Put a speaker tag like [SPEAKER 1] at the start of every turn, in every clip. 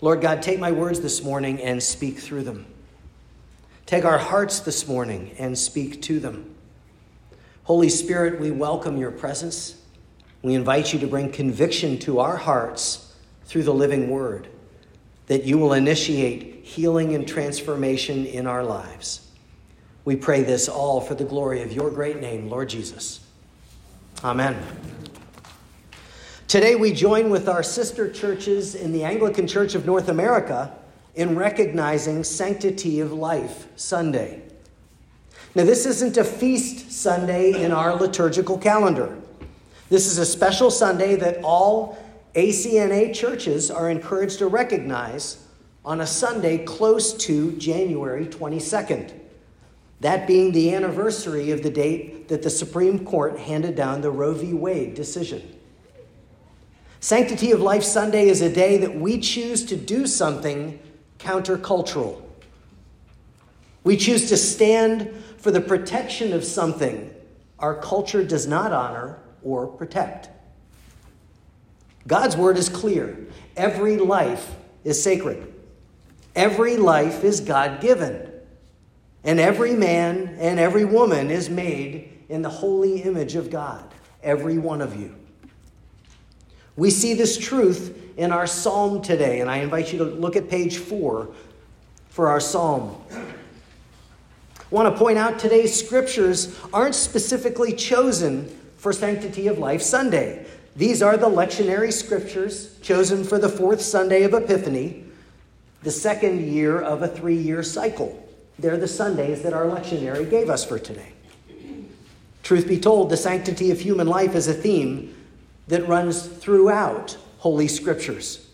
[SPEAKER 1] Lord God, take my words this morning and speak through them. Take our hearts this morning and speak to them. Holy Spirit, we welcome your presence. We invite you to bring conviction to our hearts through the living word, that you will initiate healing and transformation in our lives. We pray this all for the glory of your great name, Lord Jesus. Amen. Today, we join with our sister churches in the Anglican Church of North America in recognizing Sanctity of Life Sunday. Now, this isn't a feast Sunday in our liturgical calendar. This is a special Sunday that all ACNA churches are encouraged to recognize on a Sunday close to January 22nd. That being the anniversary of the date that the Supreme Court handed down the Roe v. Wade decision. Sanctity of Life Sunday is a day that we choose to do something countercultural. We choose to stand for the protection of something our culture does not honor or protect. God's word is clear. Every life is sacred. Every life is God given. And every man and every woman is made in the holy image of God. Every one of you. We see this truth in our psalm today, and I invite you to look at page four for our psalm. I want to point out today's scriptures aren't specifically chosen for Sanctity of Life Sunday. These are the lectionary scriptures chosen for the fourth Sunday of Epiphany, the second year of a three year cycle. They're the Sundays that our lectionary gave us for today. Truth be told, the sanctity of human life is a theme that runs throughout Holy Scriptures.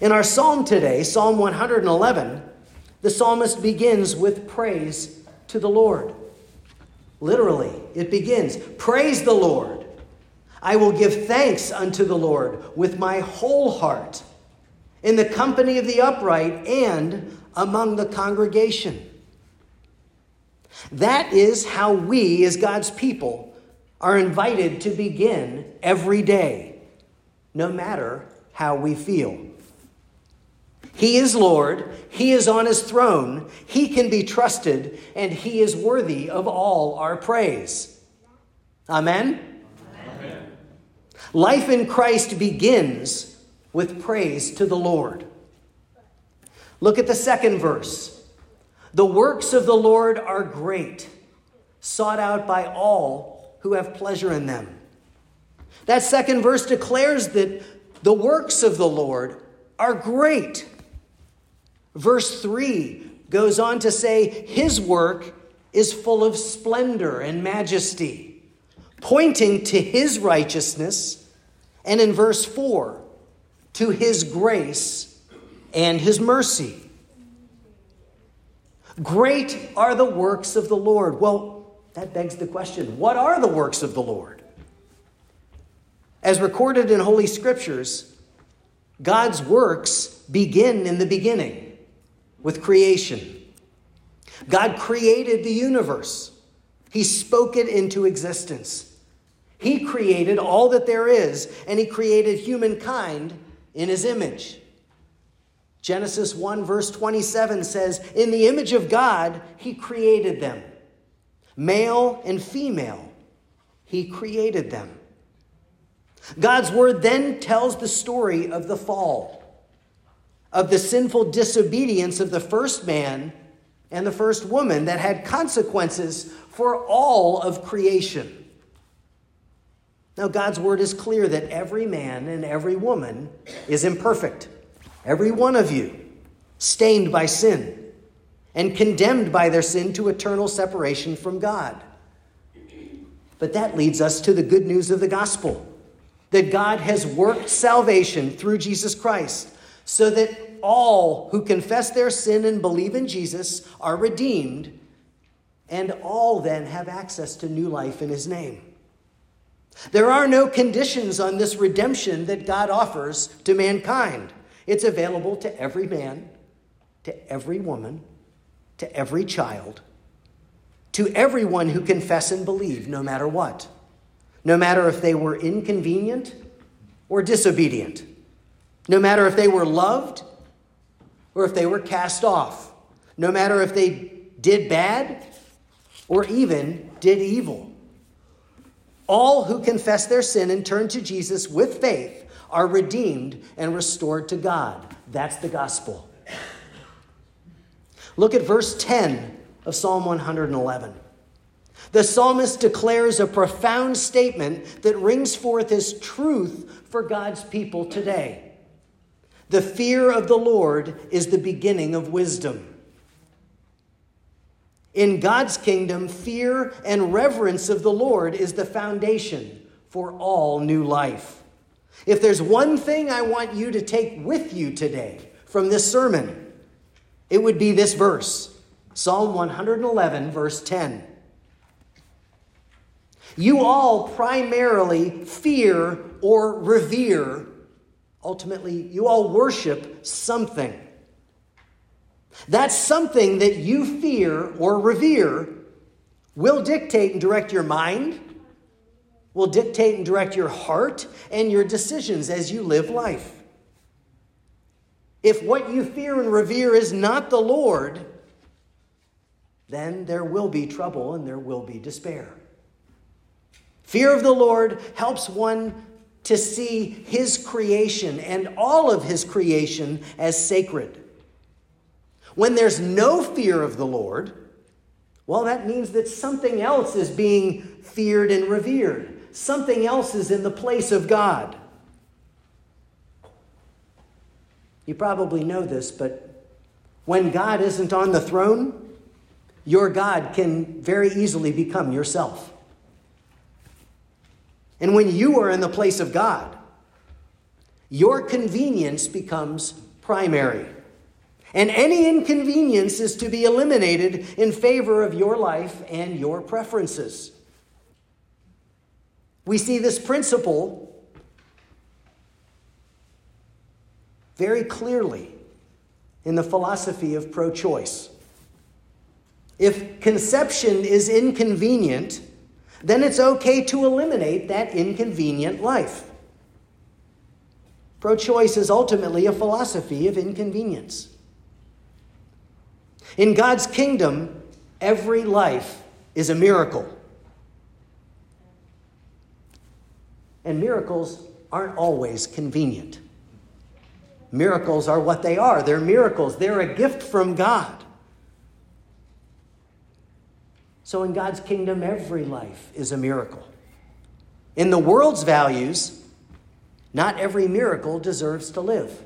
[SPEAKER 1] In our psalm today, Psalm 111, the psalmist begins with praise to the Lord. Literally, it begins Praise the Lord. I will give thanks unto the Lord with my whole heart, in the company of the upright and among the congregation. That is how we, as God's people, are invited to begin every day, no matter how we feel. He is Lord, He is on His throne, He can be trusted, and He is worthy of all our praise. Amen? Amen. Life in Christ begins with praise to the Lord. Look at the second verse. The works of the Lord are great, sought out by all who have pleasure in them. That second verse declares that the works of the Lord are great. Verse 3 goes on to say, His work is full of splendor and majesty, pointing to His righteousness, and in verse 4, to His grace and His mercy. Great are the works of the Lord. Well, that begs the question what are the works of the Lord? As recorded in Holy Scriptures, God's works begin in the beginning with creation. God created the universe, He spoke it into existence. He created all that there is, and He created humankind in His image. Genesis 1, verse 27 says, In the image of God, He created them. Male and female, He created them. God's word then tells the story of the fall, of the sinful disobedience of the first man and the first woman that had consequences for all of creation. Now, God's word is clear that every man and every woman is imperfect. Every one of you, stained by sin and condemned by their sin to eternal separation from God. But that leads us to the good news of the gospel that God has worked salvation through Jesus Christ so that all who confess their sin and believe in Jesus are redeemed, and all then have access to new life in his name. There are no conditions on this redemption that God offers to mankind. It's available to every man, to every woman, to every child, to everyone who confess and believe, no matter what, no matter if they were inconvenient or disobedient, no matter if they were loved or if they were cast off, no matter if they did bad or even did evil. All who confess their sin and turn to Jesus with faith are redeemed and restored to God. That's the gospel. Look at verse 10 of Psalm 111. The psalmist declares a profound statement that rings forth as truth for God's people today. The fear of the Lord is the beginning of wisdom. In God's kingdom, fear and reverence of the Lord is the foundation for all new life. If there's one thing I want you to take with you today from this sermon, it would be this verse Psalm 111, verse 10. You all primarily fear or revere, ultimately, you all worship something. That something that you fear or revere will dictate and direct your mind, will dictate and direct your heart and your decisions as you live life. If what you fear and revere is not the Lord, then there will be trouble and there will be despair. Fear of the Lord helps one to see his creation and all of his creation as sacred. When there's no fear of the Lord, well, that means that something else is being feared and revered. Something else is in the place of God. You probably know this, but when God isn't on the throne, your God can very easily become yourself. And when you are in the place of God, your convenience becomes primary. And any inconvenience is to be eliminated in favor of your life and your preferences. We see this principle very clearly in the philosophy of pro choice. If conception is inconvenient, then it's okay to eliminate that inconvenient life. Pro choice is ultimately a philosophy of inconvenience. In God's kingdom, every life is a miracle. And miracles aren't always convenient. Miracles are what they are. They're miracles. They're a gift from God. So, in God's kingdom, every life is a miracle. In the world's values, not every miracle deserves to live.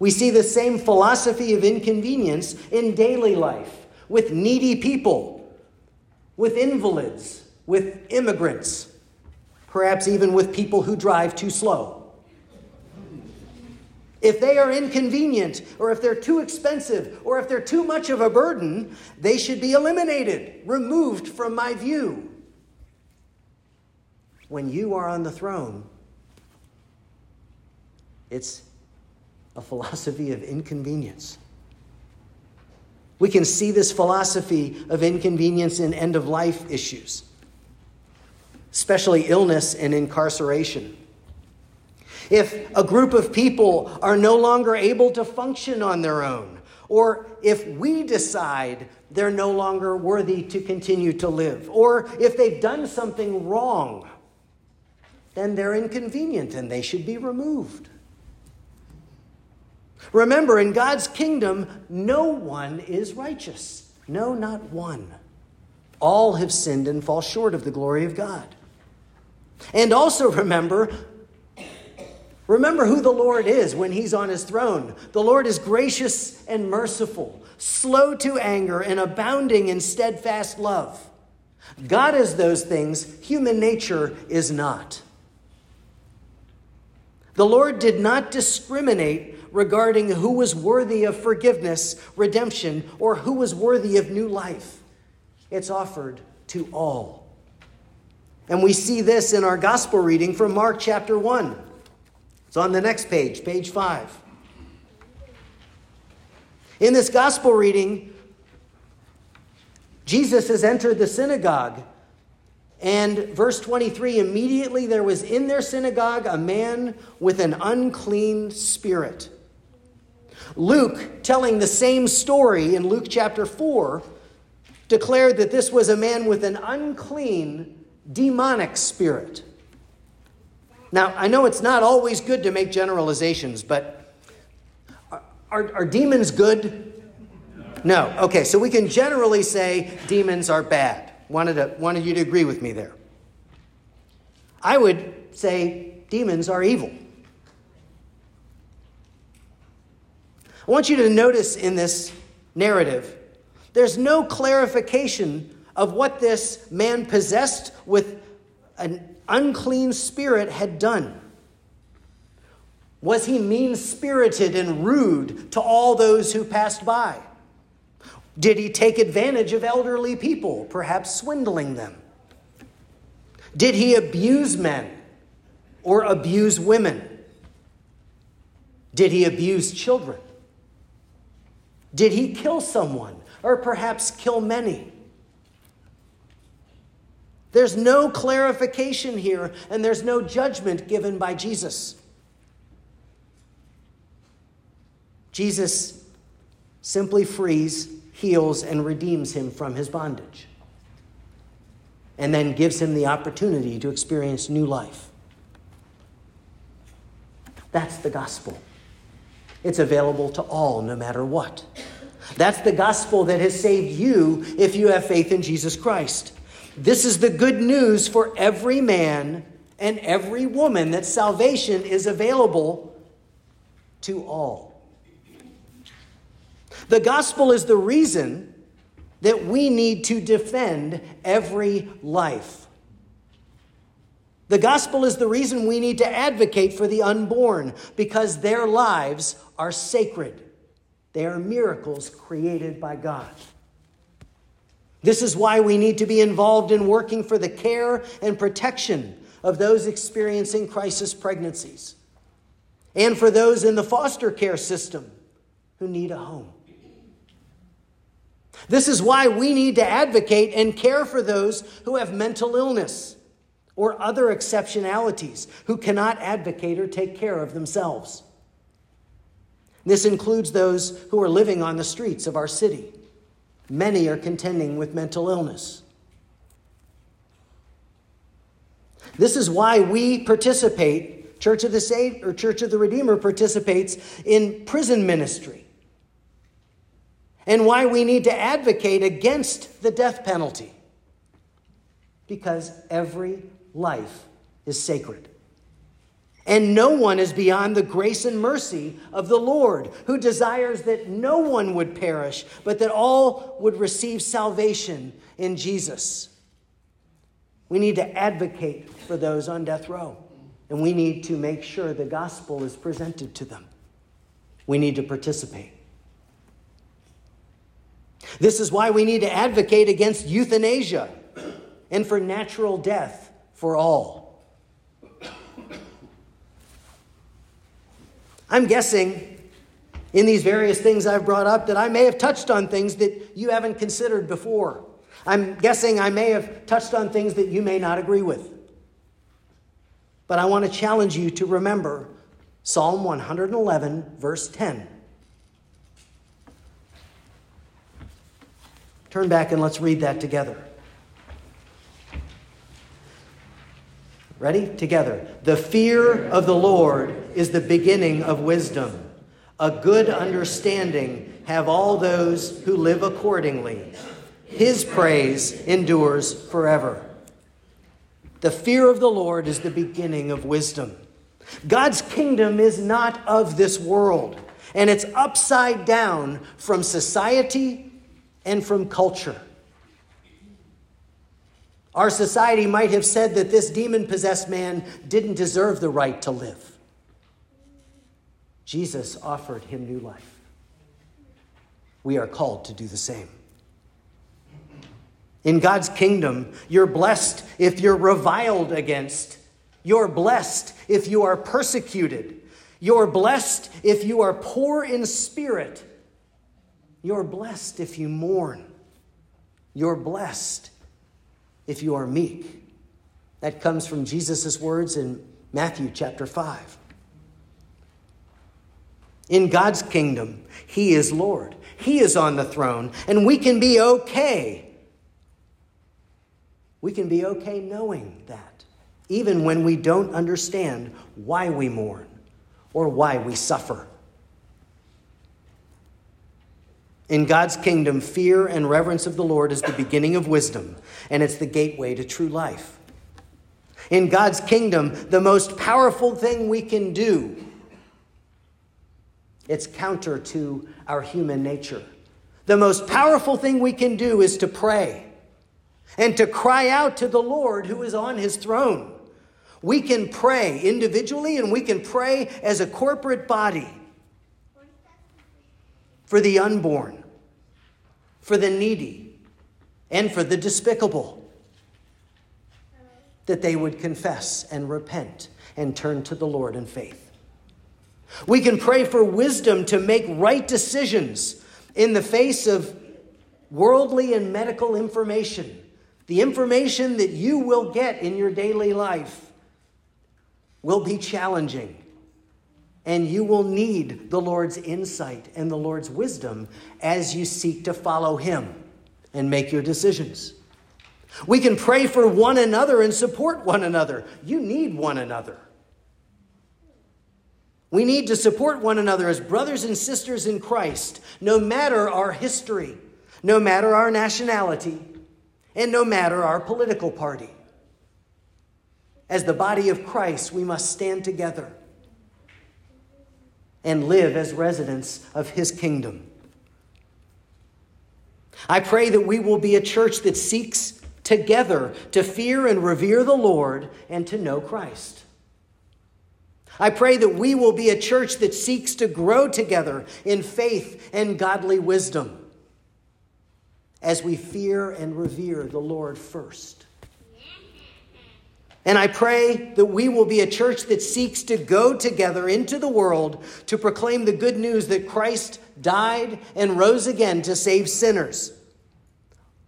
[SPEAKER 1] We see the same philosophy of inconvenience in daily life with needy people, with invalids, with immigrants, perhaps even with people who drive too slow. If they are inconvenient, or if they're too expensive, or if they're too much of a burden, they should be eliminated, removed from my view. When you are on the throne, it's a philosophy of inconvenience. We can see this philosophy of inconvenience in end of life issues, especially illness and incarceration. If a group of people are no longer able to function on their own, or if we decide they're no longer worthy to continue to live, or if they've done something wrong, then they're inconvenient and they should be removed. Remember, in God's kingdom, no one is righteous. No, not one. All have sinned and fall short of the glory of God. And also remember, remember who the Lord is when he's on his throne. The Lord is gracious and merciful, slow to anger, and abounding in steadfast love. God is those things, human nature is not. The Lord did not discriminate regarding who was worthy of forgiveness, redemption, or who was worthy of new life. It's offered to all. And we see this in our gospel reading from Mark chapter 1. It's on the next page, page 5. In this gospel reading, Jesus has entered the synagogue and verse 23 immediately there was in their synagogue a man with an unclean spirit Luke, telling the same story in Luke chapter 4, declared that this was a man with an unclean, demonic spirit. Now, I know it's not always good to make generalizations, but are, are, are demons good? No. Okay, so we can generally say demons are bad. Wanted, to, wanted you to agree with me there. I would say demons are evil. I want you to notice in this narrative, there's no clarification of what this man possessed with an unclean spirit had done. Was he mean spirited and rude to all those who passed by? Did he take advantage of elderly people, perhaps swindling them? Did he abuse men or abuse women? Did he abuse children? Did he kill someone or perhaps kill many? There's no clarification here, and there's no judgment given by Jesus. Jesus simply frees, heals, and redeems him from his bondage, and then gives him the opportunity to experience new life. That's the gospel. It's available to all, no matter what. That's the gospel that has saved you if you have faith in Jesus Christ. This is the good news for every man and every woman that salvation is available to all. The gospel is the reason that we need to defend every life. The gospel is the reason we need to advocate for the unborn because their lives are sacred. They are miracles created by God. This is why we need to be involved in working for the care and protection of those experiencing crisis pregnancies and for those in the foster care system who need a home. This is why we need to advocate and care for those who have mental illness or other exceptionalities who cannot advocate or take care of themselves. This includes those who are living on the streets of our city. Many are contending with mental illness. This is why we participate, Church of the Saved or Church of the Redeemer participates in prison ministry. And why we need to advocate against the death penalty. Because every life is sacred. And no one is beyond the grace and mercy of the Lord, who desires that no one would perish, but that all would receive salvation in Jesus. We need to advocate for those on death row, and we need to make sure the gospel is presented to them. We need to participate. This is why we need to advocate against euthanasia and for natural death for all. I'm guessing in these various things I've brought up that I may have touched on things that you haven't considered before. I'm guessing I may have touched on things that you may not agree with. But I want to challenge you to remember Psalm 111, verse 10. Turn back and let's read that together. Ready? Together. The fear of the Lord is the beginning of wisdom. A good understanding have all those who live accordingly. His praise endures forever. The fear of the Lord is the beginning of wisdom. God's kingdom is not of this world, and it's upside down from society and from culture. Our society might have said that this demon possessed man didn't deserve the right to live. Jesus offered him new life. We are called to do the same. In God's kingdom, you're blessed if you're reviled against. You're blessed if you are persecuted. You're blessed if you are poor in spirit. You're blessed if you mourn. You're blessed if you are meek. That comes from Jesus' words in Matthew chapter 5. In God's kingdom, He is Lord. He is on the throne, and we can be okay. We can be okay knowing that, even when we don't understand why we mourn or why we suffer. In God's kingdom, fear and reverence of the Lord is the beginning of wisdom, and it's the gateway to true life. In God's kingdom, the most powerful thing we can do, it's counter to our human nature. The most powerful thing we can do is to pray and to cry out to the Lord who is on his throne. We can pray individually and we can pray as a corporate body for the unborn, for the needy, and for the despicable. That they would confess and repent and turn to the Lord in faith. We can pray for wisdom to make right decisions in the face of worldly and medical information, the information that you will get in your daily life will be challenging and you will need the Lord's insight and the Lord's wisdom as you seek to follow Him and make your decisions. We can pray for one another and support one another. You need one another. We need to support one another as brothers and sisters in Christ, no matter our history, no matter our nationality, and no matter our political party. As the body of Christ, we must stand together and live as residents of his kingdom. I pray that we will be a church that seeks together to fear and revere the Lord and to know Christ. I pray that we will be a church that seeks to grow together in faith and godly wisdom as we fear and revere the Lord first. And I pray that we will be a church that seeks to go together into the world to proclaim the good news that Christ died and rose again to save sinners.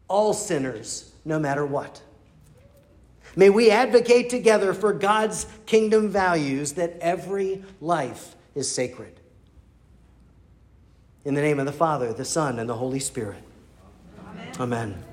[SPEAKER 1] All sinners, no matter what. May we advocate together for God's kingdom values that every life is sacred. In the name of the Father, the Son, and the Holy Spirit. Amen. Amen.